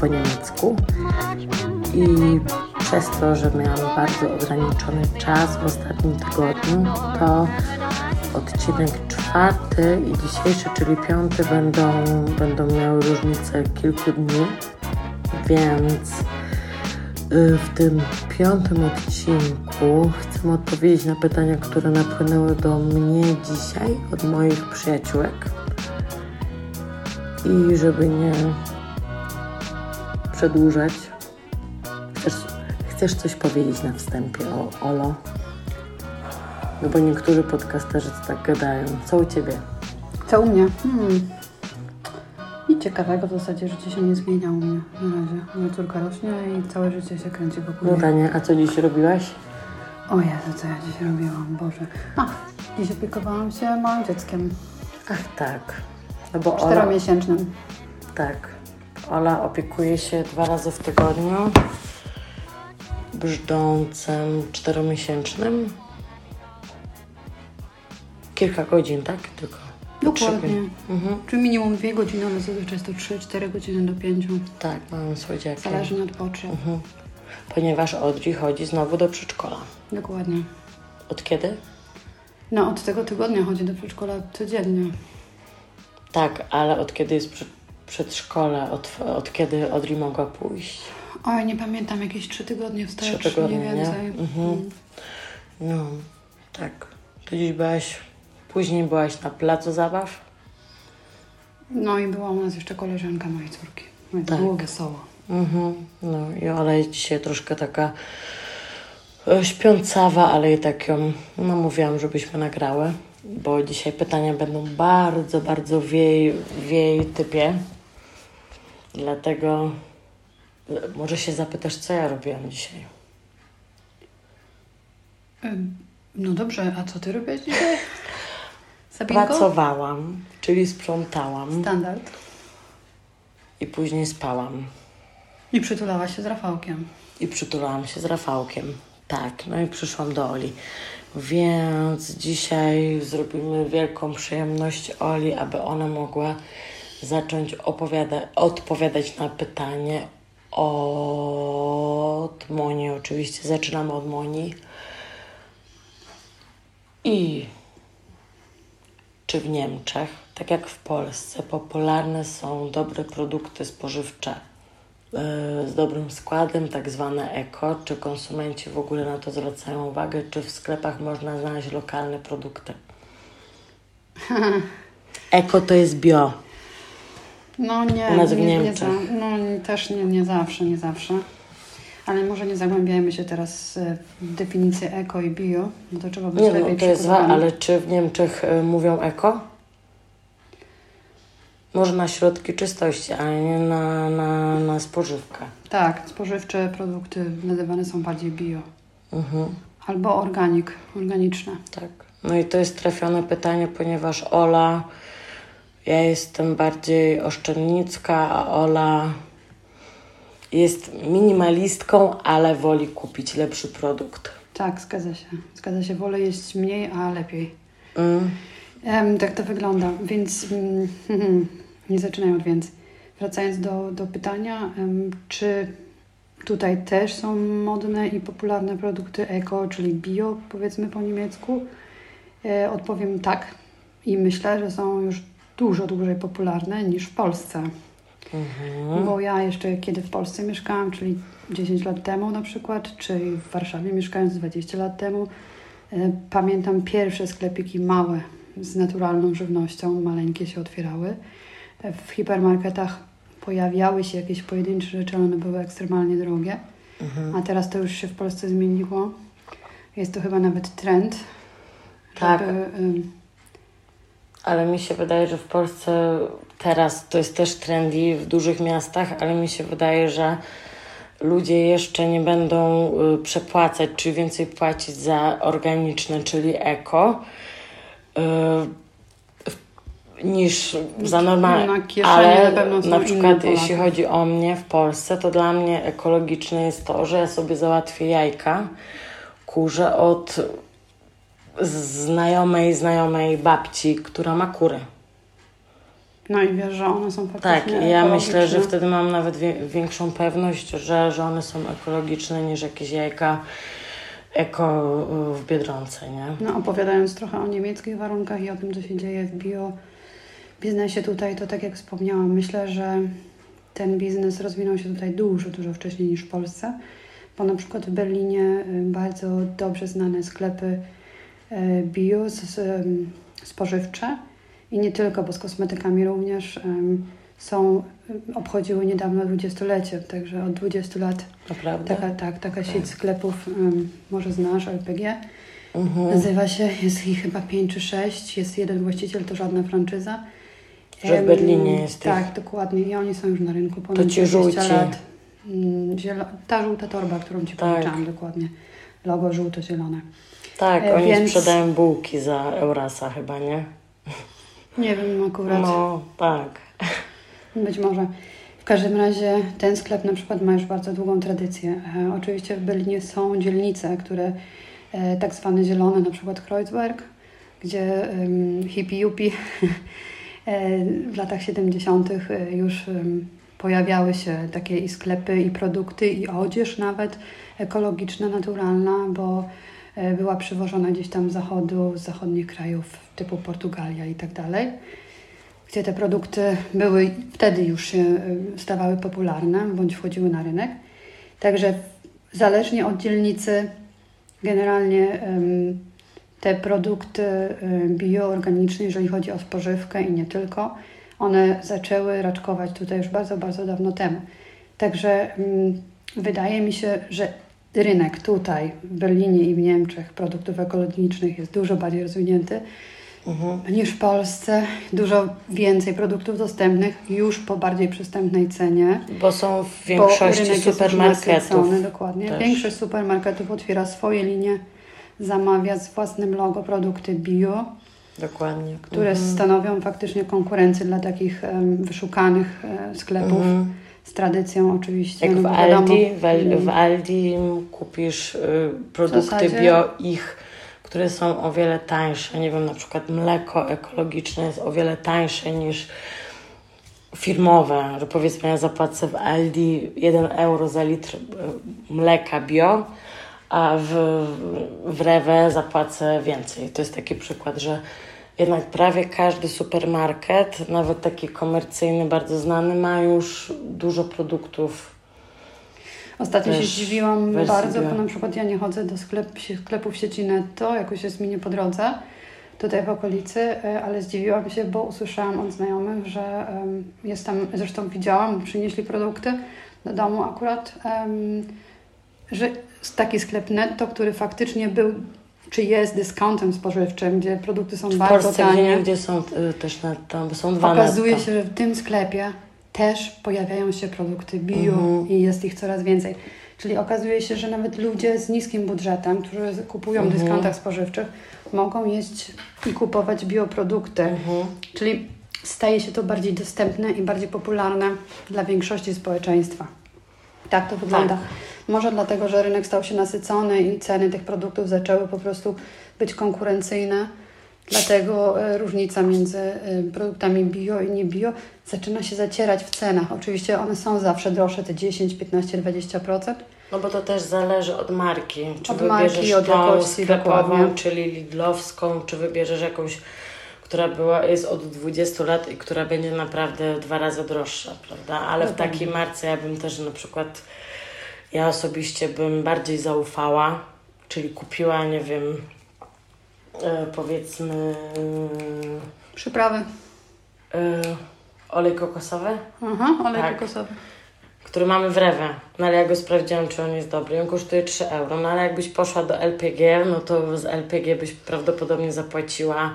Po niemiecku. I przez to, że miałam bardzo ograniczony czas w ostatnim tygodniu, to odcinek czwarty i dzisiejszy, czyli piąty, będą, będą miały różnicę kilku dni, więc y, w tym piątym odcinku chcę odpowiedzieć na pytania, które napłynęły do mnie dzisiaj od moich przyjaciółek. I żeby nie przedłużać, chcesz, chcesz coś powiedzieć na wstępie o Olo? No bo niektórzy podcasterzy tak gadają. Co u Ciebie? Co u mnie? Hmm. Nic ciekawego w zasadzie życie się nie zmienia u mnie na razie. Moja córka rośnie i całe życie się kręci wokół No niej. Danie, a co dziś robiłaś? O Jezu, co ja dziś robiłam, Boże. Dziś opiekowałam się małym dzieckiem. Ach tak. No bo Ola, Czteromiesięcznym. tak. Ola opiekuje się dwa razy w tygodniu brzdącym czteromiesięcznym. Kilka godzin, tak? Tylko. Dokładnie. Mhm. Czyli minimum dwie godziny, ale zazwyczaj jest to 3-4 godziny do 5. Tak, mam słodziaki. Zależnie od potrzeb. Mhm. Ponieważ Audrey chodzi znowu do przedszkola. Dokładnie. Od kiedy? No, od tego tygodnia chodzi do przedszkola codziennie. Tak, ale od kiedy jest przed, przedszkole? Od, od kiedy Audrey mogła pójść? Oj, nie pamiętam, jakieś trzy tygodnie wstecz, Trzy tygodnie, nie? więcej. Mhm. Mm. No, tak. To dziś byłaś, później byłaś na placu zabaw? No i była u nas jeszcze koleżanka mojej córki. No Tak. było wesoło. Mhm. No i Ola jest dzisiaj troszkę taka e, śpiącawa, ale i tak ją namówiłam, żebyśmy nagrały, bo dzisiaj pytania będą bardzo, bardzo w jej, w jej typie. Dlatego może się zapytasz, co ja robiłam dzisiaj. No dobrze, a co ty robisz dzisiaj? Sabinko? Pracowałam, czyli sprzątałam Standard. i później spałam. I przytulałaś się z Rafałkiem. I przytulałam się z Rafałkiem. Tak, no i przyszłam do Oli. Więc dzisiaj zrobimy wielką przyjemność Oli, aby ona mogła zacząć opowiada- odpowiadać na pytanie od Moni. Oczywiście zaczynamy od Moni. I czy w Niemczech, tak jak w Polsce, popularne są dobre produkty spożywcze e, z dobrym składem, tak zwane eko? Czy konsumenci w ogóle na to zwracają uwagę? Czy w sklepach można znaleźć lokalne produkty? Eko to jest bio. No nie, U nas w nie, nie Niemczech. za, no nie- też nie, nie zawsze, nie zawsze. Ale może nie zagłębiajmy się teraz e, w definicję eko i bio, bo to trzeba być Nie lepiej no, to jest przygotowanym. ale czy w Niemczech y, mówią eko? Może na środki czystości, ale nie na, na, na spożywkę. Tak, spożywcze produkty nazywane są bardziej bio. Mhm. Albo organik, organiczne. Tak. No i to jest trafione pytanie, ponieważ Ola, ja jestem bardziej oszczędnicka, a Ola jest minimalistką, ale woli kupić lepszy produkt. Tak, zgadza się. Zgadza się, wolę jeść mniej, a lepiej. Mm. Em, tak to wygląda, więc mm, nie zaczynając więc. Wracając do, do pytania, em, czy, tutaj też są modne i popularne produkty eko, czyli bio, powiedzmy po niemiecku? E, odpowiem tak i myślę, że są już dużo dłużej popularne niż w Polsce. Mhm. Bo ja jeszcze kiedy w Polsce mieszkałam, czyli 10 lat temu na przykład, czy w Warszawie mieszkając 20 lat temu, e, pamiętam pierwsze sklepiki małe z naturalną żywnością, maleńkie się otwierały. W hipermarketach pojawiały się jakieś pojedyncze rzeczy, ale one były ekstremalnie drogie. Mhm. A teraz to już się w Polsce zmieniło. Jest to chyba nawet trend, Tak. żeby Ale mi się wydaje, że w Polsce teraz to jest też trendy w dużych miastach, ale mi się wydaje, że ludzie jeszcze nie będą y, przepłacać, czy więcej płacić za organiczne, czyli eko, y, niż za normalne. Ale na na przykład jeśli chodzi o mnie w Polsce, to dla mnie ekologiczne jest to, że ja sobie załatwię jajka kurze od znajomej, znajomej babci, która ma kury. No i wiesz, że one są Tak, faktycznie i ja myślę, że wtedy mam nawet większą pewność, że, że one są ekologiczne niż jakieś jajka eko y, w Biedronce, nie? No, opowiadając trochę o niemieckich warunkach i o tym, co się dzieje w bio biznesie tutaj, to tak jak wspomniałam, myślę, że ten biznes rozwinął się tutaj dużo, dużo wcześniej niż w Polsce, bo na przykład w Berlinie y, bardzo dobrze znane sklepy bio, z, ym, spożywcze i nie tylko, bo z kosmetykami również są, obchodziły niedawno dwudziestolecie, także od 20 lat Naprawdę? taka, tak, taka sieć sklepów, ym, może znasz, LPG, Mhm. Nazywa się, jest ich chyba pięć czy sześć, jest jeden właściciel, to żadna franczyza. Że w Berlinie jest Tak, ich. dokładnie. I oni są już na rynku ponad To ci 20 żółci. lat. Mm, Zielo- ta żółta torba, którą Ci Tak. dokładnie. Logo żółto-zielone. Tak, E, oni więc- sprzedają bułki za Eurasa chyba, nie? Nie wiem akurat, No, tak. być może. W każdym razie ten sklep na przykład ma już bardzo długą tradycję. E, oczywiście w Berlinie są dzielnice, które e, tak zwane zielone, na przykład Kreuzberg, gdzie um, hippie-yuppie e, w latach 70. e, już pojawiały się takie i sklepy, i produkty, i odzież nawet ekologiczna, naturalna, bo była przywożona gdzieś tam z zachodu, z zachodnich krajów typu Portugalia i tak dalej, gdzie te produkty były wtedy już się e, stawały popularne bądź wchodziły na rynek. Także zależnie od dzielnicy generalnie te produkty em, bioorganiczne, jeżeli chodzi o spożywkę i nie tylko, one zaczęły raczkować tutaj już bardzo, bardzo dawno temu. Także wydaje mi się, że rynek tutaj w Berlinie i w Niemczech produktów ekologicznych jest dużo bardziej rozwinięty Mhm. niż w Polsce. Dużo więcej produktów dostępnych już po bardziej przystępnej cenie. Bo są w większości supermarketów. dokładnie. też. Większość supermarketów otwiera swoje linie, zamawia z własnym logo produkty bio, Dokładnie. które Mhm. stanowią faktycznie konkurencję dla takich em, wyszukanych e, sklepów Mhm. Z tradycją oczywiście. Jak no w Aldi, w, Al- mm, w Aldi kupisz y, produkty bio ich, które są o wiele tańsze. Nie wiem, na przykład mleko ekologiczne jest o wiele tańsze niż firmowe, że powiedzmy ja zapłacę w Aldi 1 euro za litr y, mleka bio, a w, w Rewe zapłacę więcej. To jest taki przykład, że jednak prawie każdy supermarket, nawet taki komercyjny, bardzo znany, ma już dużo produktów. Ostatnio się zdziwiłam bardzo, bo na przykład ja nie chodzę do sklep, sklepów sieci Netto, jakoś jest mi nie po drodze tutaj w okolicy, e, ale zdziwiłam się, bo usłyszałam od znajomych, że jest tam, zresztą widziałam, przynieśli produkty do domu akurat, że taki sklep Netto, który faktycznie był, czy jest dyskontem spożywczym, gdzie produkty są W bardzo Polsce gdzie tanie. niegdzie są y, też netto, bo są dwa Okazuje się, że w tym sklepie też pojawiają się produkty bio Mhm. i jest ich coraz więcej. Czyli okazuje się, że nawet ludzie z niskim budżetem, którzy kupują w Mhm. dyskontach spożywczych, mogą jeść i kupować bioprodukty. Mhm. Czyli staje się to bardziej dostępne i bardziej popularne dla większości społeczeństwa. Tak to wygląda. Może dlatego, że rynek stał się nasycony i ceny tych produktów zaczęły po prostu być konkurencyjne Dlatego e, różnica między e, produktami bio i nie bio zaczyna się zacierać w cenach. Oczywiście one są zawsze droższe, te 10, 15, 20%. No bo to też zależy od marki. Czy Od marki, wybierzesz od tą jakości, sklepową, dokładnie. czyli lidlowską, czy wybierzesz jakąś, która była, jest od 20 lat i która będzie naprawdę dwa razy droższa, prawda? Ale w Dokładnie. takiej marce ja bym też na przykład, ja osobiście bym bardziej zaufała, czyli kupiła, nie wiem, e, powiedzmy Przyprawy. e, olej kokosowy. Aha, olej Tak. kokosowy. który mamy w Rewe. No ale ja go sprawdziłam, czy on jest dobry. On kosztuje 3 euro. No ale jakbyś poszła do LPG, no to z LPG byś prawdopodobnie zapłaciła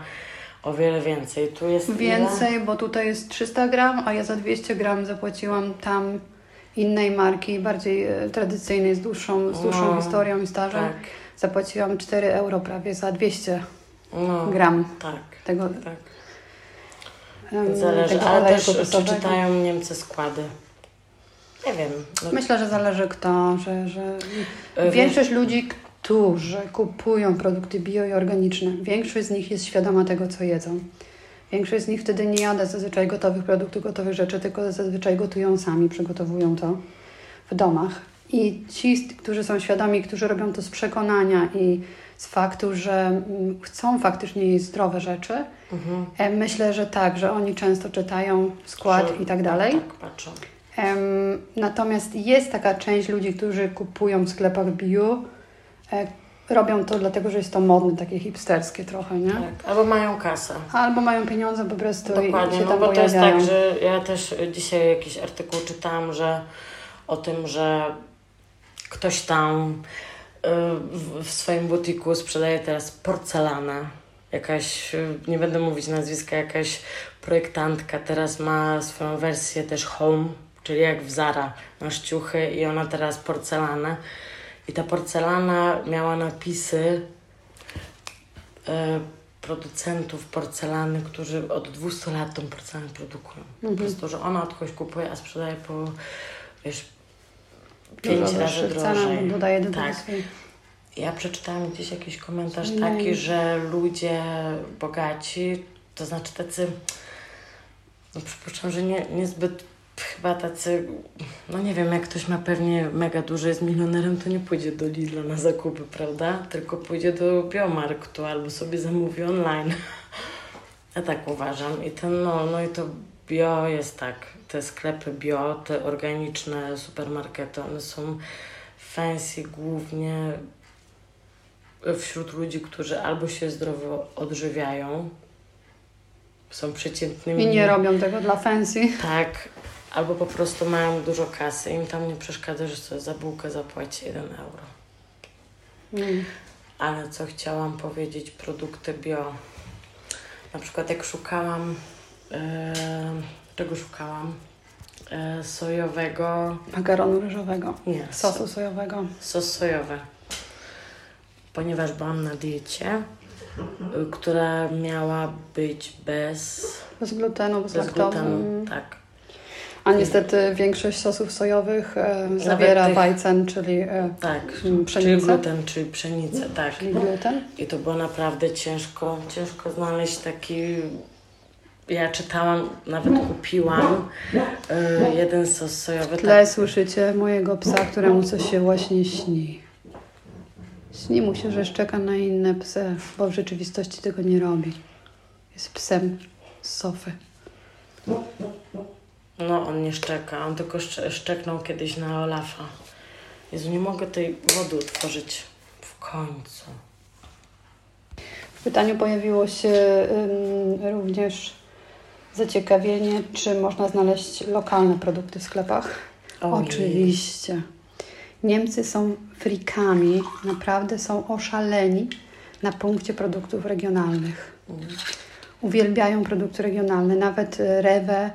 o wiele więcej. Tu jest ile? Więcej, bo tutaj jest 300 gram, a ja za 200 gram zapłaciłam tam innej marki, bardziej e, tradycyjnej, z dłuższą, z dłuższą No, historią i stażem. Tak. Zapłaciłam 4 euro prawie za 200 No, gram tak, tego, tak. em, Zależy, tego ale też czy czytają Niemcy składy. Nie wiem. No, Myślę, że zależy kto, że, że e, większość ludzi, którzy kupują produkty bio i organiczne, większość z nich jest świadoma tego, co jedzą. Większość z nich wtedy nie jada zazwyczaj gotowych produktów, gotowych rzeczy, tylko zazwyczaj gotują sami, przygotowują to w domach. I ci, którzy są świadomi, którzy robią to z przekonania i z faktu, że mm, chcą faktycznie jeść zdrowe rzeczy, Mhm. e, myślę, że tak, że oni często czytają skład Że- i tak dalej. Tak, patrzą. Natomiast jest taka część ludzi, którzy kupują w sklepach bio. E, robią to dlatego, że jest to modne, takie hipsterskie trochę, nie? Tak. Albo mają kasę. Albo mają pieniądze po prostu i Dokładnie, się no tam bo to jest pojawiają. tak, że ja też dzisiaj jakiś artykuł czytałam, że o tym, że ktoś tam y, w, swoim butiku sprzedaje teraz porcelanę. Jakaś, y, nie będę mówić nazwiska, jakaś projektantka teraz ma swoją wersję też home, czyli jak w Zara masz ciuchy i ona teraz porcelanę. I ta porcelana miała napisy e, producentów porcelany, którzy od 200 lat tą porcelanę produkują. Po Mhm. prostu, że ona od kogoś kupuje, a sprzedaje po, wiesz, Dużo pięć razy drożej. dodaje do Tak. Ja przeczytałam gdzieś jakiś komentarz Nie. taki, że ludzie bogaci, to znaczy tacy, no przypuszczam, że nie, niezbyt chyba tacy, no nie wiem, jak ktoś ma pewnie mega duży, jest milionerem, to nie pójdzie do Lidla na zakupy, prawda? Tylko pójdzie do Biomarktu albo sobie zamówi online. Ja tak uważam. I ten, no, no i to bio jest tak, te sklepy bio, te organiczne supermarkety, one są fancy głównie wśród ludzi, którzy albo się zdrowo odżywiają, są przeciętnymi. I nie robią tego dla fancy. Tak, albo po prostu mają dużo kasy. Im tam nie przeszkadza, że sobie za bułkę zapłaci 1 euro. Mm. Ale co chciałam powiedzieć, produkty bio. Na przykład jak szukałam, e, czego szukałam? E, sojowego, Makaronu ryżowego, nie, sosu sojowego. sos sojowy. Ponieważ byłam na diecie, y, która miała być bez, Bez glutenu, bez, bez glutenu. Tak. A niestety większość sosów sojowych e, zawiera tych- bajcen, czyli, e, Tak, mm, czyli pszenicę, gluten, czyli pszenicę, tak. czyli gluten. I to było naprawdę ciężko, ciężko znaleźć taki. Ja czytałam, nawet kupiłam y, jeden sos sojowy. W tle słyszycie mojego psa, któremu coś się właśnie śni. Śni mu się, że szczeka na inne psy, bo w rzeczywistości tego nie robi. Jest psem z sofy. No, on nie szczeka, on tylko szcze- szczeknął kiedyś na Olafa. Jezu, nie mogę tej wody utworzyć w końcu. W pytaniu pojawiło się ym, również zaciekawienie, czy można znaleźć lokalne produkty w sklepach. Oczywiście. Niemcy są frikami, naprawdę są oszaleni na punkcie produktów regionalnych. Uwielbiają produkty regionalne, nawet Rewe,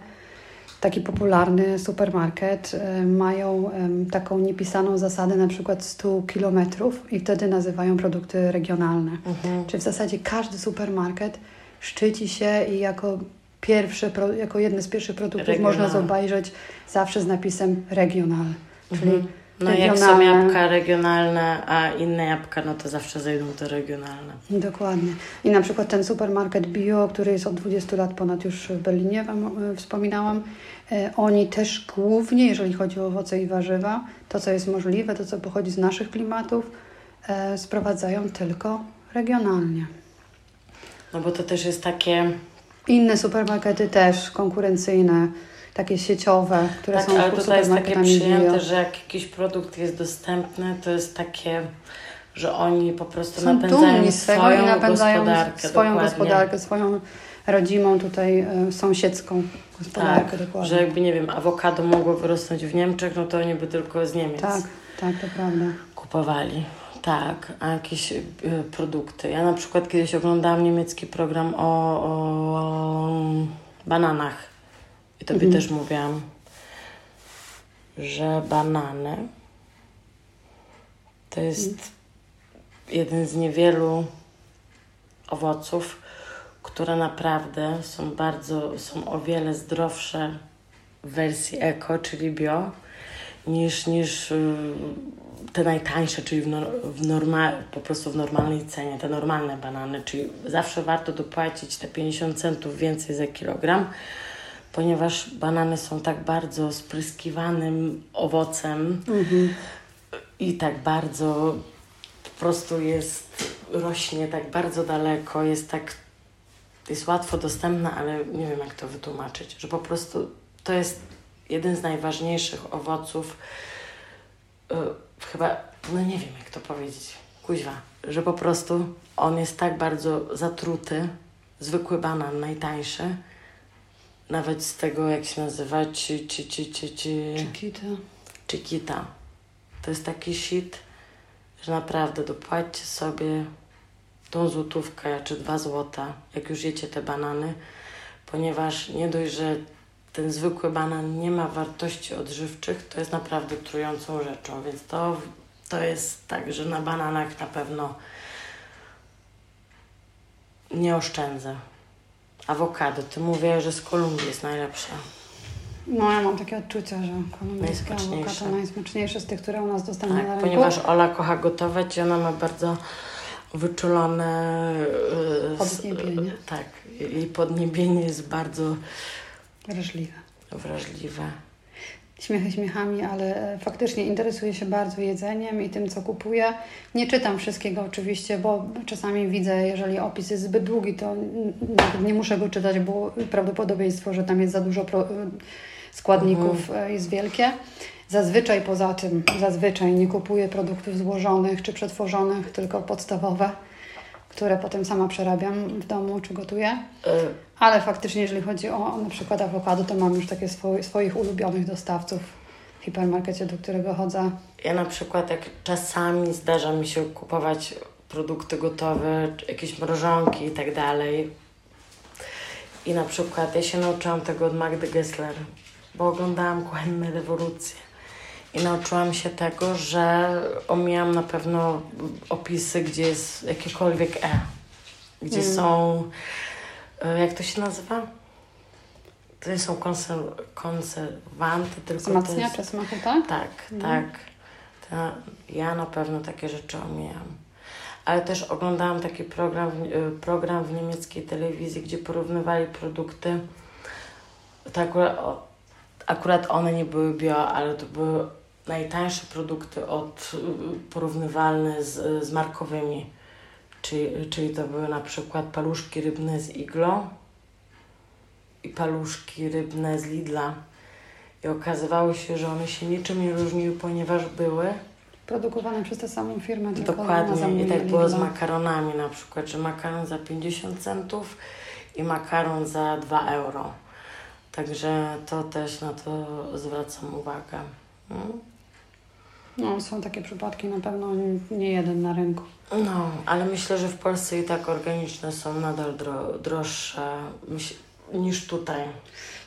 taki popularny supermarket, e, mają taką niepisaną zasadę na przykład 100 kilometrów i wtedy nazywają produkty regionalne. Mhm. Czy w zasadzie każdy supermarket szczyci się i jako pierwszy, jako jedne z pierwszych produktów Regional. można zobaczyć zawsze z napisem regional, czyli Mhm. No jak są jabłka regionalne, a inne jabłka, no to zawsze zejdą te regionalne. Dokładnie. I na przykład ten supermarket bio, który jest od 20 lat ponad już w Berlinie, Wam e, wspominałam, e, oni też głównie, jeżeli chodzi o owoce i warzywa, to co jest możliwe, to co pochodzi z naszych klimatów, e, sprowadzają tylko regionalnie. No bo to też jest takie... Inne supermarkety też konkurencyjne, takie sieciowe, które tak, są ale tutaj jest takie przyjęte, bio. że jak jakiś produkt jest dostępny, to jest takie, że oni po prostu są napędzają swoją napędzają gospodarkę. Swoją dokładnie. gospodarkę, swoją rodzimą tutaj y, sąsiedzką gospodarkę. Tak, dokładnie. że jakby, nie wiem, awokado mogło wyrosnąć w Niemczech, no to oni by tylko z Niemiec tak, tak, to prawda. kupowali. Tak, a jakieś y, produkty. Ja na przykład kiedyś oglądałam niemiecki program o, o bananach. Tobie mhm. też mówiłam, że banany to jest mhm. jeden z niewielu owoców, które naprawdę są bardzo, są o wiele zdrowsze w wersji eko, czyli bio, niż, niż y, te najtańsze, czyli w, no, w norma, po prostu w normalnej cenie, te normalne banany, czyli zawsze warto dopłacić te 50 centów więcej za kilogram, ponieważ banany są tak bardzo spryskiwanym owocem mhm. i tak bardzo po prostu jest, rośnie tak bardzo daleko, jest tak, jest łatwo dostępna, ale nie wiem jak to wytłumaczyć, że po prostu to jest jeden z najważniejszych owoców, yy, chyba, no nie wiem jak to powiedzieć, kuźwa, że po prostu on jest tak bardzo zatruty, zwykły banan, najtańszy, nawet z tego, jak się nazywa, ci, ci, ci, ci, ci... Chiquita. Chiquita. To jest taki shit, że naprawdę dopłaćcie sobie tą złotówkę czy dwa złota, jak już jecie te banany, ponieważ nie dość, że ten zwykły banan nie ma wartości odżywczych, to jest naprawdę trującą rzeczą, więc to, to jest tak, że na bananach na pewno nie oszczędzę. Awokado. Ty mówię, że z Kolumbii jest najlepsza. No, ja mam takie odczucie, że kolumbijskie awokado najsmaczniejsze z tych, które u nas dostępne tak, na rynku. ponieważ Ola kocha gotować i ona ma bardzo wyczulone... Y, podniebienie. Tak. I podniebienie jest bardzo... Wrażliwe. Wrażliwe śmiechy śmiechami, ale faktycznie interesuję się bardzo jedzeniem i tym, co kupuję. Nie czytam wszystkiego oczywiście, bo czasami widzę, jeżeli opis jest zbyt długi, to nawet nie muszę go czytać, bo prawdopodobieństwo, że tam jest za dużo składników mhm. jest wielkie. Zazwyczaj poza tym, zazwyczaj nie kupuję produktów złożonych czy przetworzonych, tylko podstawowe które potem sama przerabiam w domu czy gotuję. Y. Ale faktycznie, jeżeli chodzi o na przykład awokado, to mam już takie swoi, swoich ulubionych dostawców w hipermarkecie, do którego chodzę. Ja na przykład, jak czasami zdarza mi się kupować produkty gotowe, jakieś mrożonki i tak dalej. I na przykład ja się nauczyłam tego od Magdy Gessler, bo oglądałam Kuchenne Rewolucję. I nauczyłam się tego, że omijam na pewno opisy, gdzie jest jakiekolwiek E. Gdzie mm. są, e, jak to się nazywa? To nie są konser konserwanty, tylko Wzmacniacze jest... smaku, tak? Tak, mm. tak. To ja na pewno takie rzeczy omijam. Ale też oglądałam taki program, e, program w niemieckiej telewizji, gdzie porównywali produkty. To akurat, akurat one nie były bio, ale to były najtańsze produkty od, y, porównywalne z, z markowymi. Czyli, czyli to były na przykład paluszki rybne z Iglo i paluszki rybne z Lidla. I okazywało się, że one się niczym nie różniły, ponieważ były produkowane przez tę samą firmę. Dokładnie. I tak było z makaronami na przykład, że makaron za 50 centów i makaron za 2 euro. Także to też na to zwracam uwagę. Hmm? No, są takie przypadki na pewno nie jeden na rynku. No, ale myślę, że w Polsce i tak organiczne są nadal dro droższe niż tutaj.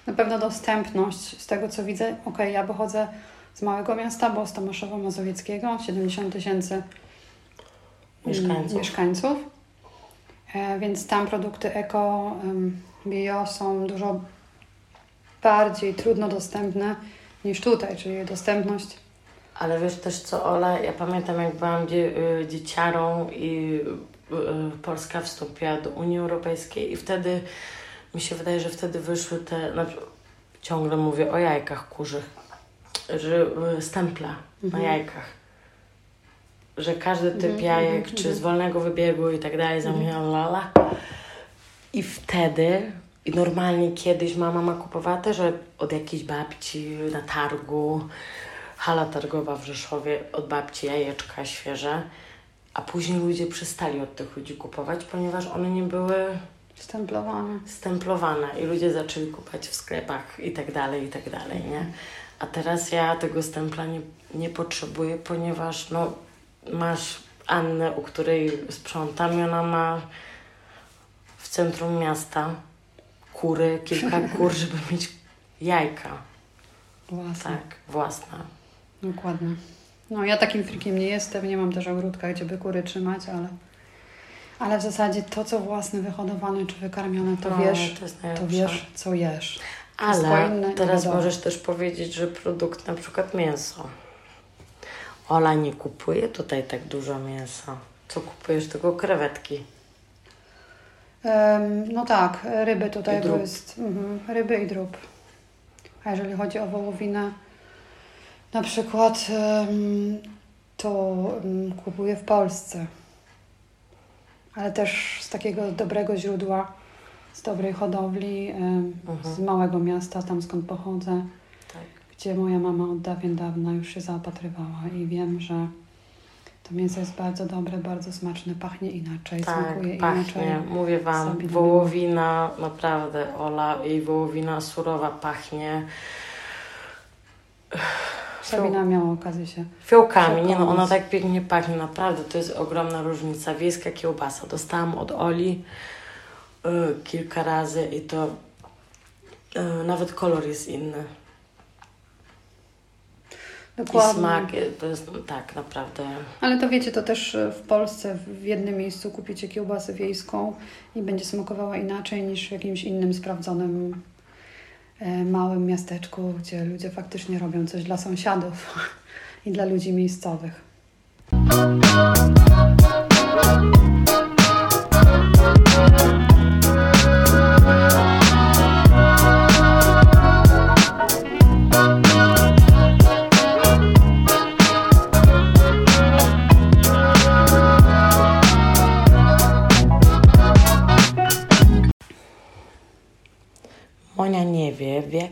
Na pewno dostępność, z tego co widzę, ok, ja pochodzę z małego miasta, bo z Tomaszowa Mazowieckiego, 70 tysięcy mm, mieszkańców. mieszkańców. E, więc tam produkty eko, bio są dużo bardziej trudno dostępne niż tutaj, czyli dostępność Ale wiesz też co, Ola, ja pamiętam jak byłam dzie y, dzieciarą i y, Polska wstąpiła do Unii Europejskiej i wtedy, mi się wydaje, że wtedy wyszły te, no, ciągle mówię o jajkach kurzych, że y, stemple na jajkach. Że każdy typ Mhm, jajek, mhm, czy mhm. z wolnego wybiegu i tak dalej, zamieniam lala. I wtedy, i normalnie kiedyś mama ma kupowała też od jakiejś babci na targu, hala targowa w Rzeszowie, od babci jajeczka świeże, a później ludzie przestali od tych ludzi kupować, ponieważ one nie były Stemplowane. stemplowane i ludzie zaczęli kupować w sklepach i tak dalej, i tak dalej, nie? A teraz ja tego stempla nie, nie potrzebuję, ponieważ no, masz Annę, u której sprzątam i ona ma w centrum miasta kury, kilka kur, żeby mieć jajka, Własne. tak, własne. Dokładnie. No ja takim frikiem nie jestem, nie mam też ogródka, gdzie by kury trzymać, ale, ale w zasadzie to, co własne, wyhodowane czy wykarmione, to No, wiesz, to to wiesz, co jesz. Ale teraz możesz też powiedzieć, że produkt, na przykład mięso. Ola nie kupuje tutaj tak dużo mięsa. Co kupujesz? Tylko krewetki. Em, no tak, ryby tutaj I jest mhm, ryby i drób. A jeżeli chodzi o wołowinę, na przykład to kupuję w Polsce. Ale też z takiego dobrego źródła, z dobrej hodowli, em, Mhm. z małego miasta, tam skąd pochodzę, Tak. gdzie moja mama od dawien dawna już się zaopatrywała i wiem, że to mięso jest bardzo dobre, bardzo smaczne, pachnie inaczej, Tak, smakuje pachnie. inaczej. Mówię Wam, wołowina, naprawdę, Ola, jej wołowina surowa pachnie Sabina miała okazję się fiołkami. Nie no, ona tak pięknie pachnie, naprawdę, to jest ogromna różnica. Wiejska kiełbasa. Dostałam od Oli y, kilka razy i to y, nawet kolor jest inny. I Dokładnie. smak, y, to jest tak naprawdę. Ale to wiecie, to też e, w Polsce w jednym miejscu kupicie kiełbasę wiejską i będzie smakowała inaczej niż w jakimś innym sprawdzonym małym miasteczku, gdzie ludzie faktycznie robią coś dla sąsiadów i dla ludzi miejscowych.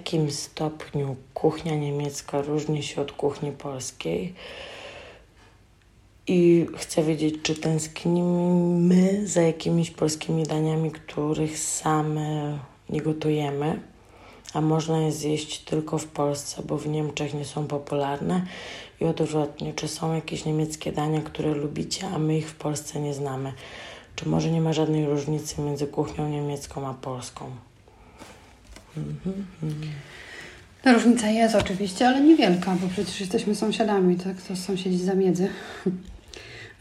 Jakim stopniu kuchnia niemiecka różni się od kuchni polskiej. I chcę wiedzieć, czy tęsknimy za jakimiś polskimi daniami, których same nie gotujemy, a można je zjeść tylko w Polsce, bo w Niemczech nie są popularne. I odwrotnie, czy są jakieś niemieckie dania, które lubicie, a my ich w Polsce nie znamy? Czy może nie ma żadnej różnicy między kuchnią niemiecką a polską? Ta różnica jest oczywiście, ale niewielka, bo przecież jesteśmy sąsiadami, tak? To sąsiedzi zamiedzy.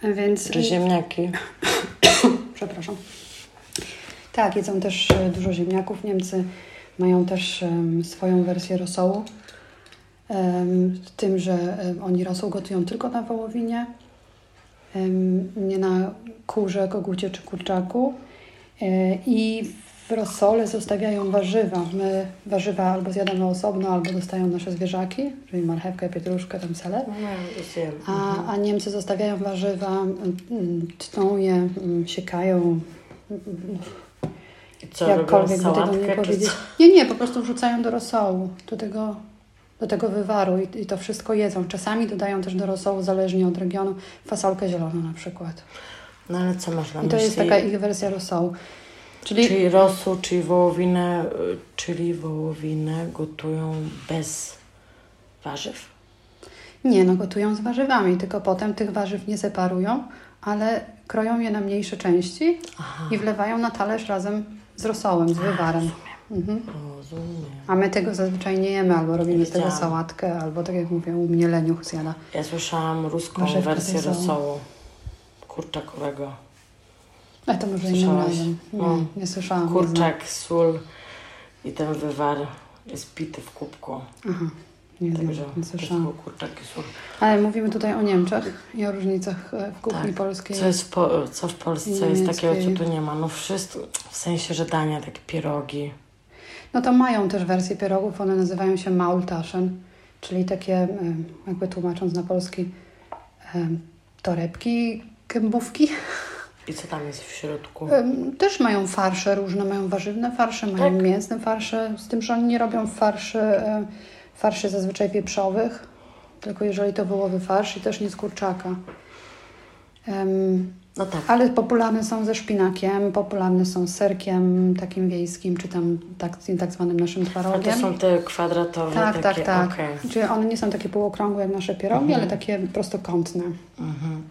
Więc Czy ziemniaki? Przepraszam. Tak, jedzą też e, dużo ziemniaków. Niemcy mają też em, swoją wersję rosołu. W tym, że em, oni rosół gotują tylko na wołowinie, nie na kurze, kogucie czy kurczaku. E, I w rosole zostawiają warzywa. My warzywa albo zjadamy osobno, albo dostają nasze zwierzaki, czyli marchewkę, pietruszkę, tam seler. No, to zjem. A, a Niemcy zostawiają warzywa, mm, tną je, mm, siekają, I co, robią jakkolwiek by tego sałatkę, nie czy powiedzieć. Nie, nie, po prostu wrzucają do rosołu, do tego, do tego wywaru i, i to wszystko jedzą. Czasami dodają też do rosołu, zależnie od regionu, fasolkę zieloną na przykład. No ale co masz na I to myśli? jest taka ich wersja rosołu. Czyli, Czyli rosół, czyli wołowinę, y, czyli wołowinę gotują bez warzyw? nie, no gotują z warzywami, tylko potem tych warzyw nie separują, ale kroją je na mniejsze części Aha, i wlewają na talerz razem z rosołem, z wywarem. Mhm. rozumiem. A my tego zazwyczaj nie jemy, albo robimy z tego sałatkę, albo tak jak mówię, u mnie leniuch zjada. Ja słyszałam ruską Warzywka wersję rosołu kurczakowego. A to może innym razem. Nie, No. nie słyszałam. nie. Kurczak, sól i ten wywar jest pity w kubku. Aha. Nie Także nie słyszałam. było kurczaki są. Ale mówimy tutaj o Niemczech i o różnicach e, w kuchni Tak. polskiej. Co, jest po, co w Polsce jest takiego, co tu nie ma? No wszystko, w sensie, że dania, takie pierogi. No to mają też wersje pierogów, one nazywają się Maultaschen, czyli takie, em, jakby tłumacząc na polski, em, torebki, kębówki. I co tam jest w środku? Też mają farsze różne, mają warzywne farsze, mają Tak. mięsne farsze, z tym, że oni nie robią farszy, em, farszy zazwyczaj wieprzowych, tylko jeżeli to wołowy farsz i też nie z kurczaka. No tak, Ale popularne są ze szpinakiem, popularne są z serkiem takim wiejskim, czy tam tak, tak zwanym naszym a to twarogiem. są te kwadratowe Tak, takie, tak, tak. okej. Czyli one nie są takie półokrągłe jak nasze pierogi, Mhm. ale takie prostokątne. Mhm.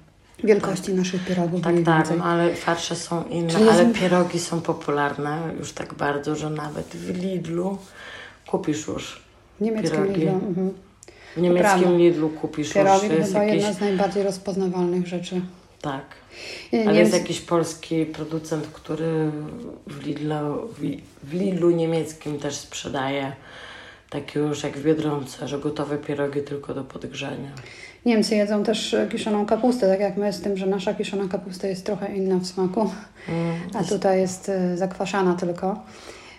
Wielkości naszych pierogów Tak, tak, no ale farsze są inne, Czyli ale jest- pierogi są popularne już tak bardzo, że nawet w Lidlu kupisz już. W niemieckim pierogi. Lidlu. Mhm. W niemieckim prawda. Lidlu kupisz Pierogi już. to Jest chyba jakiś, jedna z najbardziej rozpoznawalnych rzeczy. tak. Ale jest jakiś polski producent, który w Lidlu, w Lidlu niemieckim też sprzedaje takie już jak w Biedronce, że gotowe pierogi tylko do podgrzania. Niemcy jedzą też e, kiszoną kapustę, tak jak my, z tym, że nasza kiszona kapusta jest trochę inna w smaku. Mm. a tutaj jest e, zakwaszana tylko.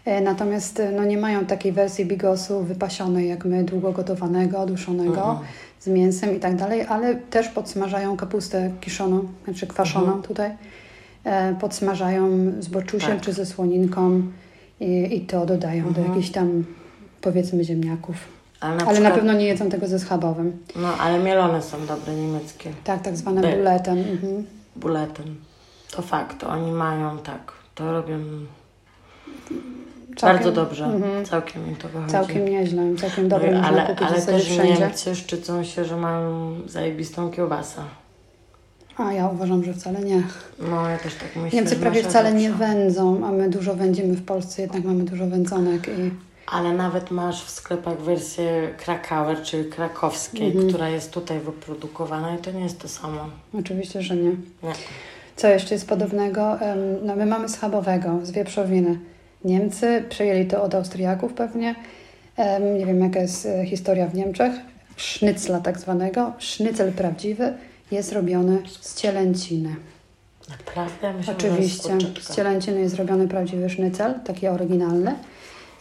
E, Natomiast no, nie mają takiej wersji bigosu wypasionej jak my, długo gotowanego, duszonego, Mhm. z mięsem i tak dalej, ale też podsmażają kapustę kiszoną, znaczy kwaszoną Mhm. tutaj. E, Podsmażają z boczusiem Tak. czy ze słoninką i, i to dodają do Mhm. jakichś tam powiedzmy ziemniaków. Ale na, ale przykład, na pewno nie jedzą tego ze schabowym. No, ale mielone są dobre niemieckie. Tak, tak zwane Be- buletem. Mhm. Buletem. To fakt, oni mają tak. To robią Całkiem- bardzo dobrze. Mhm. Całkiem im to wychodzi. Całkiem nieźle, całkiem No, dobrze można ale, kupić ale też wszędzie. Niemcy szczycą się, że mają zajebistą kiełbasę. A ja uważam, że wcale nie. No, ja też tak myślę. Niemcy prawie wcale nie lepsza. wędzą, a my dużo wędzimy w Polsce, jednak mamy dużo wędzonek i Ale nawet masz w sklepach wersję Krakauer, czyli krakowskiej, Mhm. która jest tutaj wyprodukowana i to nie jest to samo. oczywiście, że nie. Nie. Co jeszcze jest podobnego? No my mamy schabowego z wieprzowiny. Niemcy przejęli to od Austriaków pewnie. Nie wiem, jaka jest e, historia w Niemczech. Sznycla tak zwanego. Sznycel prawdziwy jest robiony z cielęciny. Naprawdę? Jest Oczywiście. Z cielęciny jest robiony prawdziwy sznycel, taki oryginalny.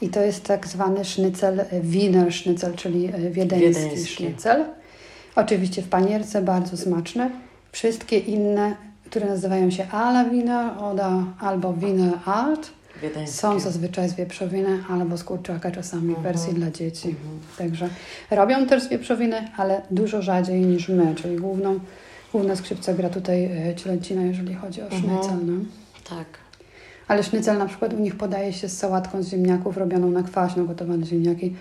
I to jest tak zwany sznycel, e, Wiener sznycel, czyli e, wiedeński, Wiedeński. sznycel. Oczywiście w panierce, bardzo smaczny. Wszystkie inne, które nazywają się a la Wiener albo Wiener Art, Wiedeńskie. są zazwyczaj z wieprzowiny albo z kurczaka, czasami w Mhm. wersji dla dzieci. Mhm. Także robią też z wieprzowiny, ale dużo rzadziej niż my, czyli główną, główne skrzypce gra tutaj e, cielęcina, jeżeli chodzi o Mhm. sznycel. No. Tak. Ale sznycel na przykład u nich podaje się z sałatką z ziemniaków robioną na kwaśno, gotowane ziemniaki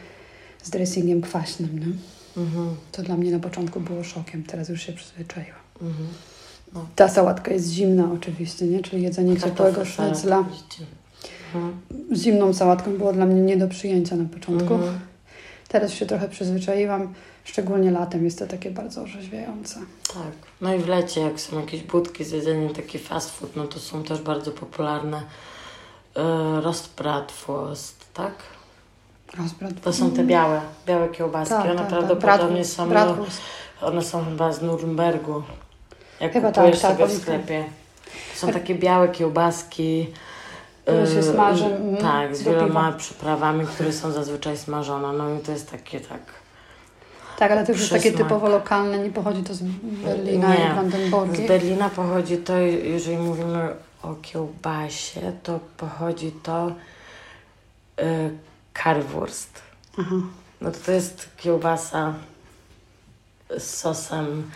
z dressingiem kwaśnym. No. Mhm. To dla mnie na początku było szokiem, teraz już się przyzwyczaiłam. Mhm. Ta sałatka jest zimna oczywiście, nie? czyli jedzenie ciepłego sznycla. Mhm. z zimną sałatką było dla mnie nie do przyjęcia na początku. Mhm. Teraz się trochę przyzwyczaiłam, szczególnie latem jest to takie bardzo orzeźwiające. Tak. No i w lecie, jak są jakieś budki z jedzeniem, taki fast food, no to są też bardzo popularne. Yy, tak? Rozbrat. To są te białe, białe kiełbaski. Tak, One tak, prawdopodobnie tak. są, Bratwurst. one są chyba z Nurembergu. Jak Chyba kupujesz tak, tak, sobie w oni- sklepie. To są takie białe kiełbaski. Które się yy, smażą, mm, Tak, z wieloma przyprawami, które są zazwyczaj smażone. No i to jest takie tak. Tak, ale to już jest takie typowo lokalne, nie pochodzi to z Berlina Nie, i Brandenburgii. Z Berlina pochodzi to, jeżeli mówimy o kiełbasie, to pochodzi to y, Currywurst. Aha. No to, to jest kiełbasa z sosem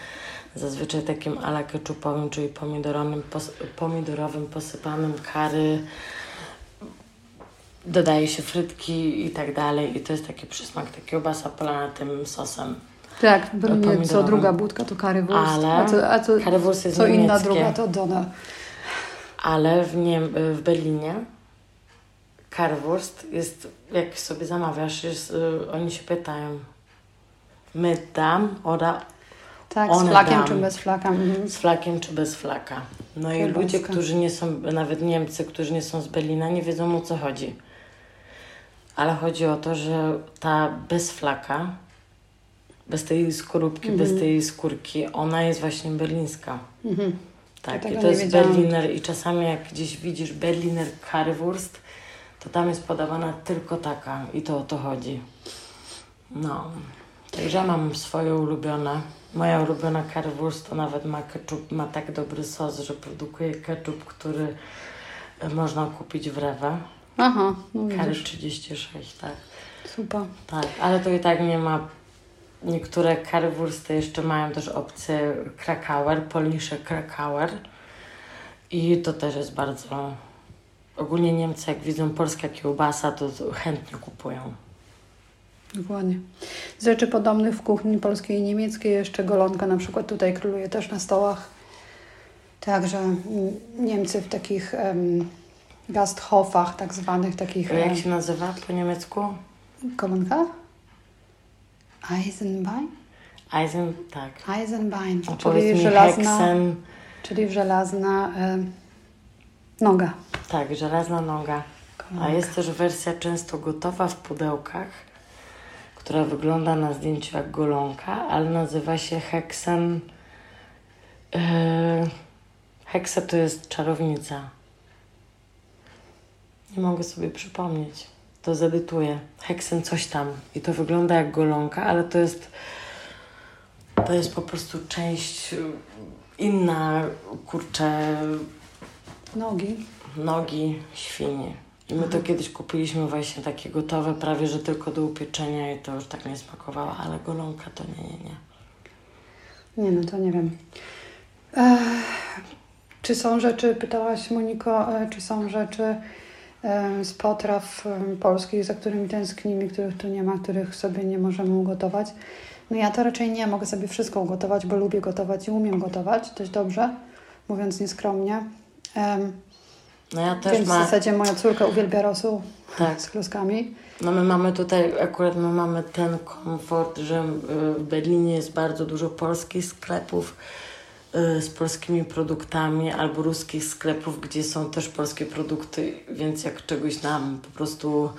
zazwyczaj takim ala keczupowym, czyli pomidorowym, pos, pomidorowym posypanym kary. Dodaje się frytki i tak dalej i to jest taki przysmak, ta kiełbasa polana tym sosem. Tak, Berlinie co druga budka to currywurst, Ale a co, a Currywurst jest co inna druga to Dona. Ale w, Niem- w Berlinie Currywurst jest, jak sobie zamawiasz, jest, y, oni się pytają my dam oder Tak, z flakiem dam. czy bez flaka. Mhm. z flakiem czy bez flaka. No i ludzie, którzy nie są, nawet Niemcy, którzy nie są z Berlina, nie wiedzą o co chodzi. Ale chodzi o to, że ta bez flaka bez tej skorupki, bez tej skórki. Ona jest właśnie berlińska. Mhm. Tak, Ja i to jest wiedziałam. Berliner i czasami jak gdzieś widzisz Berliner Currywurst, to tam jest podawana tylko taka i to o to chodzi. No, także ja mam swoje ulubione. Moja ulubiona Currywurst to nawet ma ketchup, ma tak dobry sos, że produkuje ketchup, który można kupić w Rewe. Aha, no widzisz. 36, tak. Super. Tak, ale to i tak nie ma. Niektóre currywursty jeszcze mają też opcję Krakauer, Polisze Krakauer. I to też jest bardzo. Ogólnie Niemcy, jak widzą polska kiełbasa, to to chętnie kupują. Dokładnie. Z rzeczy podobnych w kuchni polskiej i niemieckiej jeszcze golonka na przykład tutaj króluje też na stołach. Także Niemcy w takich gasthofach tak zwanych, takich... A jak em, się nazywa po niemiecku? Golonka? Eisenbein? Eisen, tak. Eisenbein, A czyli żelazna, Hexen, czyli żelazna em, noga. tak, żelazna noga. A Golonka. jest też wersja często gotowa w pudełkach, która wygląda na zdjęciu jak golonka, ale nazywa się Hexen. Yy, Hexa to jest czarownica. Nie mogę sobie przypomnieć. To zedytuję. Hexen coś tam. I to wygląda jak golonka, ale to jest to jest po prostu część yy, inna, kurczę, Nogi. nogi świni. I my to kiedyś kupiliśmy właśnie takie gotowe, prawie że tylko do upieczenia i to już tak nie smakowało, ale golonka to nie, nie, nie. Nie no, to nie wiem. Ech, czy są rzeczy, pytałaś Moniko, e, czy są rzeczy z potraw polskich, za którymi tęsknimy, których tu nie ma, których sobie nie możemy ugotować? No ja to raczej nie mogę sobie wszystko ugotować, bo lubię gotować i umiem gotować dość dobrze, mówiąc nieskromnie. Em, No ja też więc w mam, zasadzie moja córka uwielbia rosół tak, z kluskami. no my mamy tutaj, akurat my mamy ten komfort, że y, w Berlinie jest bardzo dużo polskich sklepów z polskimi produktami albo ruskich sklepów, gdzie są też polskie produkty, więc jak czegoś nam po prostu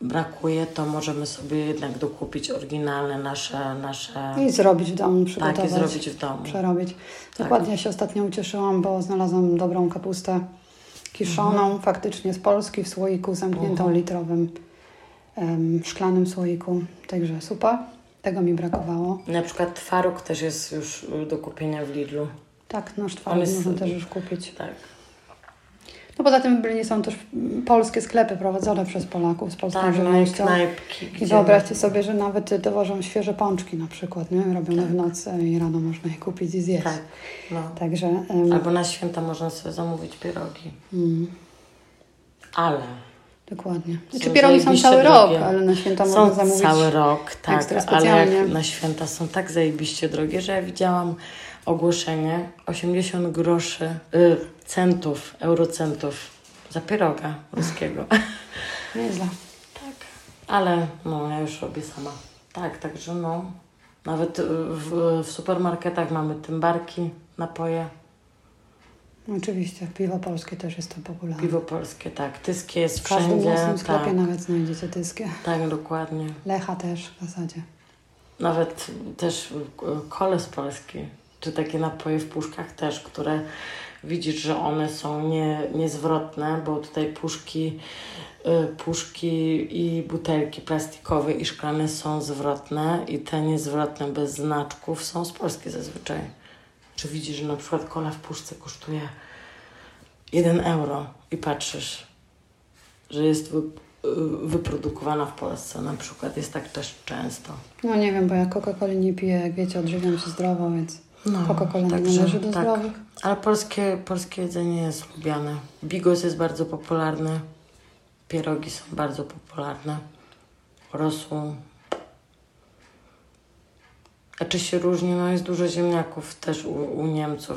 brakuje, to możemy sobie jednak dokupić oryginalne nasze, nasze I zrobić w domu, tak, przygotować. i zrobić w domu. przerobić. Tak. Dokładnie ja się ostatnio ucieszyłam, bo znalazłam dobrą kapustę kiszoną, Mhm. faktycznie z Polski w słoiku zamkniętą litrowym em, szklanym słoiku. Także super. Tego mi brakowało. Na przykład twaróg też jest już y, do kupienia w Lidlu. Tak, nasz On twaróg jest- można też już kupić. Tak. No poza tym w Berlinie są też mm, polskie sklepy prowadzone przez Polaków z polską Tak, no żywnością. knajpki. I wyobraźcie sobie, że nawet dowożą świeże pączki na przykład, nie? robione w nocy i rano można je kupić i zjeść. Tak, no. Także em, Albo na święta można sobie zamówić pierogi. mm, Ale dokładnie. Znaczy pierogi są cały rok, drogie. ale na święta są można zamówić. cały rok, tak, ekstra ale na święta są tak zajebiście drogie, że ja widziałam ogłoszenie 80 groszy, y, centów, eurocentów za pieroga ruskiego. Nieźle. Tak, ale no ja już robię sama. Tak, także no. Nawet w, w supermarketach mamy tymbarki, napoje, Oczywiście, piwo polskie też jest to popularne. piwo polskie, tak. Tyskie jest w każdym wszędzie. własnym sklepie tak, nawet znajdziecie tyskie. tak, dokładnie. Lecha też w zasadzie. Nawet też y, kole z Polski, czy takie napoje w puszkach też, które widzisz, że one są nie, niezwrotne, bo tutaj puszki, y, puszki i butelki plastikowe i szklane są zwrotne i te niezwrotne bez znaczków są z Polski zazwyczaj. Czy widzisz, że na przykład kola w puszce kosztuje 1 euro i patrzysz, że jest y, wyprodukowana w Polsce na przykład, jest tak też często. No nie wiem, bo ja Coca-Coli nie piję, jak wiecie, odżywiam się zdrowo, więc No, Coca-Cola nie także należy do tak. zdrowych. Ale polskie, polskie jedzenie jest lubiane. Bigos jest bardzo popularny. Pierogi są bardzo popularne. Rosół. A czy się różni? No jest dużo ziemniaków też u, u Niemców.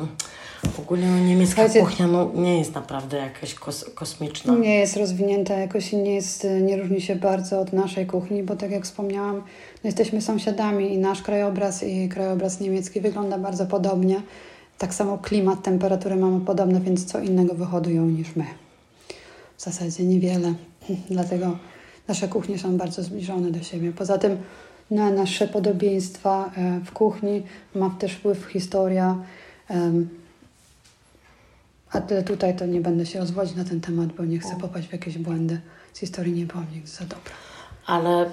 Ogólnie no, niemiecka Słuchajcie- kuchnia no, nie jest naprawdę jakaś kos, kosmiczna. Nie jest rozwinięta jakoś i nie, jest, nie różni się bardzo od naszej kuchni, bo tak jak wspomniałam, no jesteśmy sąsiadami i nasz krajobraz i krajobraz niemiecki wygląda bardzo podobnie. Tak samo klimat, temperatury mamy podobne, więc co innego wyhodują niż my. W zasadzie niewiele. Dlatego nasze kuchnie są bardzo zbliżone do siebie. Poza tym na nasze podobieństwa e, w kuchni, ma też wpływ historia. A tyle tutaj to nie będę się rozwodzić na ten temat, bo nie chcę popaść w jakieś błędy. Z historii nie byłam nigdy za dobra. Ale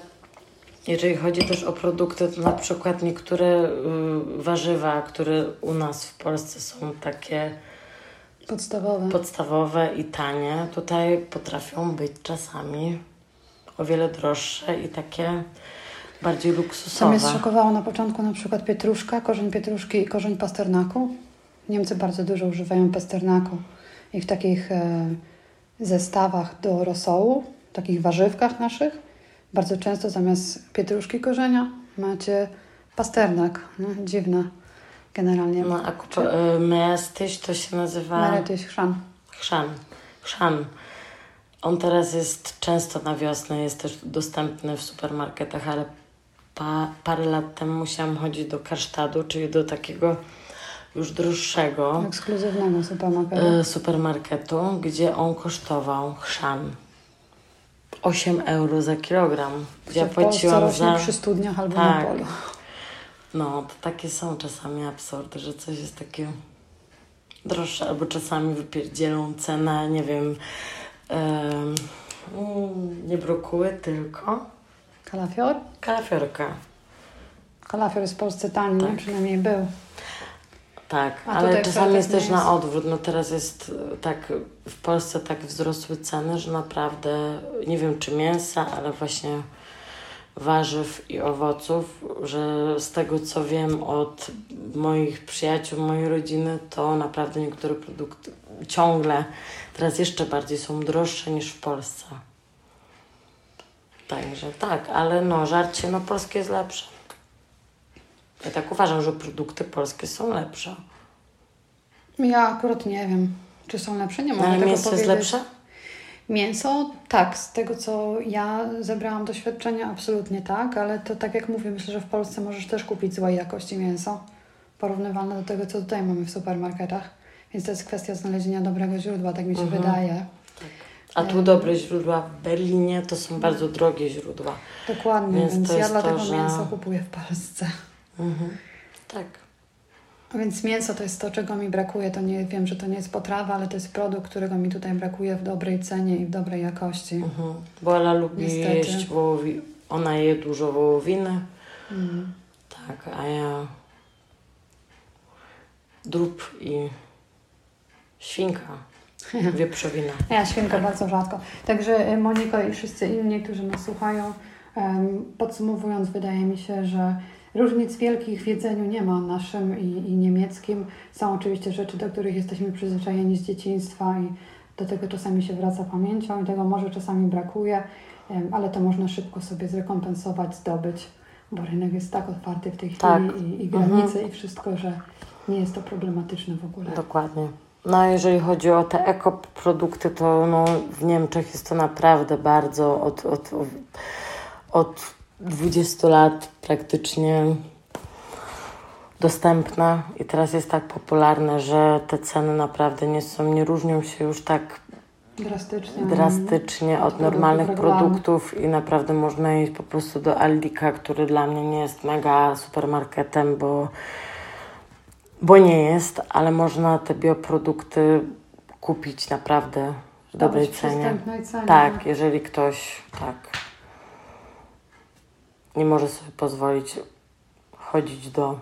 jeżeli chodzi też o produkty, to na przykład niektóre y, warzywa, które u nas w Polsce są takie Podstawowe. podstawowe i tanie, tutaj potrafią być czasami o wiele droższe i takie bardziej Co luksusowe. mnie zszokowało na początku na przykład pietruszka, korzeń pietruszki i korzeń pasternaku. Niemcy bardzo dużo używają pasternaku i w takich e, zestawach do rosołu, takich warzywkach naszych, bardzo często zamiast pietruszki korzenia macie pasternak. No, dziwne generalnie. No, a kup- y, to się nazywa... Meretyś chrzan. Chrzan. Chrzan. On teraz jest często na wiosnę, jest też dostępny w supermarketach, ale pa, parę lat temu musiałam chodzić do Karsztadu, czyli do takiego już droższego Ekskluzywnego supermarketu. e, supermarketu, gdzie on kosztował chrzan 8 euro za kilogram. Gdzie ja płaciłam za... przy studniach albo Tak. na polu. No, to takie są czasami absurdy, że coś jest takie droższe, albo czasami wypierdzielą cenę, nie wiem, em, mm, nie brokuły, tylko Kalafior? kalafiorka. Kalafior jest w Polsce tani, Tak. nie? przynajmniej był. Tak, A ale czasami jest też na odwrót. No teraz jest e, tak, w Polsce tak wzrosły ceny, że naprawdę, nie wiem czy mięsa, ale właśnie warzyw i owoców, że z tego co wiem od moich przyjaciół, mojej rodziny, to naprawdę niektóre produkty ciągle teraz jeszcze bardziej są droższe niż w Polsce. Także tak, ale no żarcie, no polskie jest lepsze. Ja tak uważam, że produkty polskie są lepsze. Ja akurat nie wiem, czy są lepsze. Nie mogę Ale tego mięso jest powiedzieć. lepsze? Mięso, tak. Z tego, co ja zebrałam doświadczenia, absolutnie tak. Ale to tak jak mówię, myślę, że w Polsce możesz też kupić złej jakości mięso. Porównywalne do tego, co tutaj mamy w supermarketach. Więc to jest kwestia znalezienia dobrego źródła, tak mi się Mhm. wydaje. A tu dobre źródła w Berlinie to są bardzo drogie źródła. Dokładnie, Więc więc, ja dlatego to, że- mięso kupuję w Polsce. Mhm. Tak. Więc mięso to jest to, czego mi brakuje. To nie wiem, że to nie jest potrawa, ale to jest produkt, którego mi tutaj brakuje w dobrej cenie i w dobrej jakości. Mhm. Bo Ela lubi Niestety. jeść wołowi... Ona je dużo wołowiny. Mm. Tak, a ja drób i świnka, wieprzowina. Ja świnkę bardzo rzadko. Także y, Moniko i wszyscy inni, którzy nas słuchają, podsumowując, wydaje mi się, że różnic wielkich w jedzeniu nie ma naszym i, i niemieckim. Są oczywiście rzeczy, do których jesteśmy przyzwyczajeni z dzieciństwa i do tego czasami się wraca pamięcią i tego może czasami brakuje, ale to można szybko sobie zrekompensować, zdobyć, bo rynek jest tak otwarty w tej chwili Tak. i, i Mhm. granice i wszystko, że nie jest to problematyczne w ogóle. Dokładnie. No a jeżeli chodzi o te ekoprodukty, to no, w Niemczech jest to naprawdę bardzo od, od, od 20 lat praktycznie dostępne i teraz jest tak popularne, że te ceny naprawdę nie są, nie różnią się już tak Drastycznie. drastycznie od produktów normalnych produktów i naprawdę można iść po prostu do Aldika, który dla mnie nie jest mega supermarketem, bo, bo nie jest, ale można te bioprodukty kupić naprawdę w dobrej cenie. cenie. Tak, jeżeli ktoś tak nie może sobie pozwolić chodzić do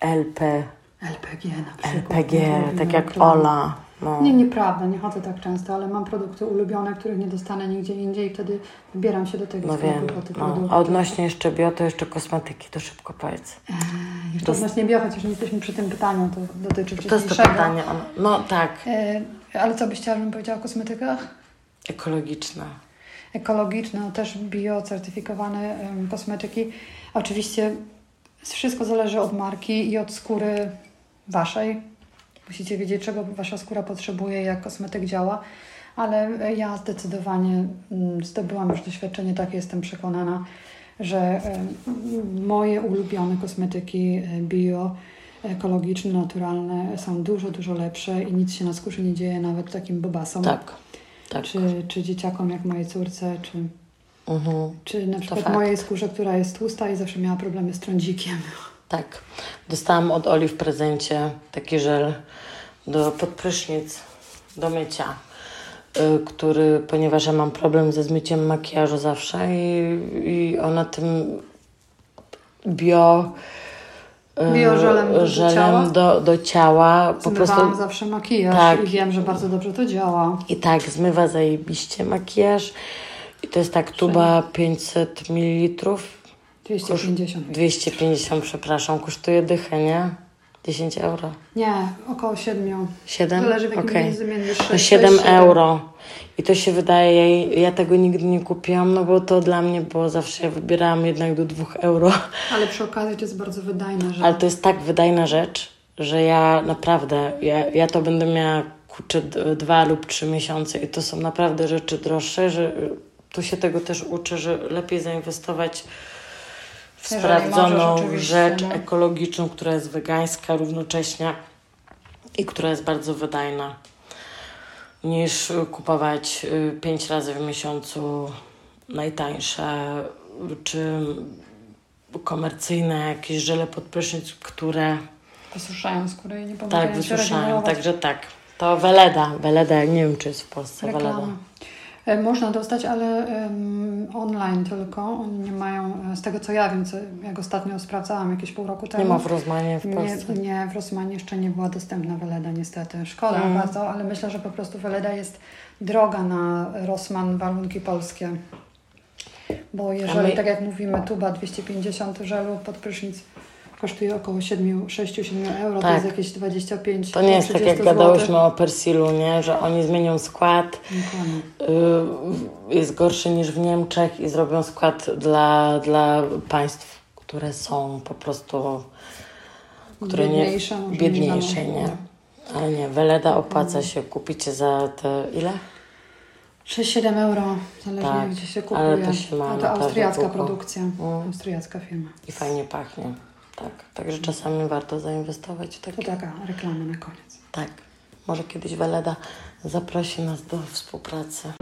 LP, LPG na przykład. LPG, tak jak. Ola. No. Nie, nieprawda, nie chodzę tak często, ale mam produkty ulubione, których nie dostanę nigdzie indziej i wtedy wybieram się do tego No sklepu wiem. No. produkty. A odnośnie jeszcze bio, to jeszcze kosmetyki, to szybko powiedz. Jeszcze to- odnośnie bio, chociaż nie jesteśmy przy tym pytaniu, to dotyczy To jest to pytanie. ono- No tak, E, ale co byś chciała, żebym powiedziała o kosmetykach? ekologiczne. ekologiczne, no też biocertyfikowane em, kosmetyki. Oczywiście wszystko zależy od marki i od skóry waszej. Musicie wiedzieć, czego wasza skóra potrzebuje, jak kosmetyk działa, ale ja zdecydowanie mm, zdobyłam już doświadczenie, tak jestem przekonana, że moje ulubione kosmetyki e, bio, ekologiczne, naturalne są dużo, dużo lepsze i nic się na skórze nie dzieje, nawet takim bobasom Tak, tak. czy, czy dzieciakom jak mojej córce, czy Czy na przykład mojej skórze, która jest tłusta i zawsze miała problemy z trądzikiem. Tak. Dostałam od Oli w prezencie taki żel do podprysznic, do mycia, y, który, ponieważ ja mam problem ze zmyciem makijażu zawsze i, i ona tym bio... y, Biożelem do żelem ciała? do, do ciała po prostu zawsze makijaż Tak. i wiem, że bardzo dobrze to działa. i tak zmywa zajebiście makijaż i to jest tak tuba 500 ml 250. 250 przepraszam kosztuje dychę, nie? 10 euro Nie, około 7. 7? Zależy w jakim Okej. międzymieniu. No Sześć, 7 sześć, siedem. euro. I to się wydaje, ja, ja tego nigdy nie kupiłam, no bo to dla mnie było zawsze, ja wybierałam jednak do 2 euro. Ale przy okazji to jest bardzo wydajne, że Ale to jest tak wydajna rzecz, że ja naprawdę, ja, ja to będę miała kurczę dwa lub trzy miesiące i to są naprawdę rzeczy droższe, że tu się tego też uczę, że lepiej zainwestować sprawdzoną możesz, rzecz no. ekologiczną, która jest wegańska równocześnie i która jest bardzo wydajna, niż kupować y, pięć razy w miesiącu najtańsze czy komercyjne jakieś żele pod prysznic, które wysuszają skórę i nie pomagają tak wysuszają. Także tak. To Weleda. Weleda, nie wiem czy jest w Polsce Weleda. Reklama. E, Można dostać, ale online tylko. Oni nie mają, e, z tego co ja wiem, co jak ostatnio sprawdzałam jakieś pół roku temu. Nie ma w Rozmanie w Polsce. Nie, nie, w Rosmanie jeszcze nie była dostępna Weleda niestety. Szkoda Mm. bardzo, ale myślę, że po prostu Weleda jest droga na Rosman warunki polskie. Bo jeżeli, my- tak jak mówimy, tuba 250 żelu pod prysznic kosztuje około 6-7 euro, to Tak. jest jakieś 25 To nie jest tak 30 jak gadałyśmy o Persilu, nie? Że oni zmienią skład, y, jest gorszy niż w Niemczech i zrobią skład dla, dla państw, które są po prostu które nie, Biedniejsze może biedniejsze, nie? nam. Ale nie, Weleda opłaca się, kupicie za te ile? 6-7 euro, zależnie Tak, gdzie się kupuje. ale to się ma A to austriacka produkcja, Mm. austriacka firma. I fajnie pachnie. Tak, także czasami warto zainwestować w To takie. taka reklama na koniec. Tak, może kiedyś Weleda zaprosi nas do współpracy.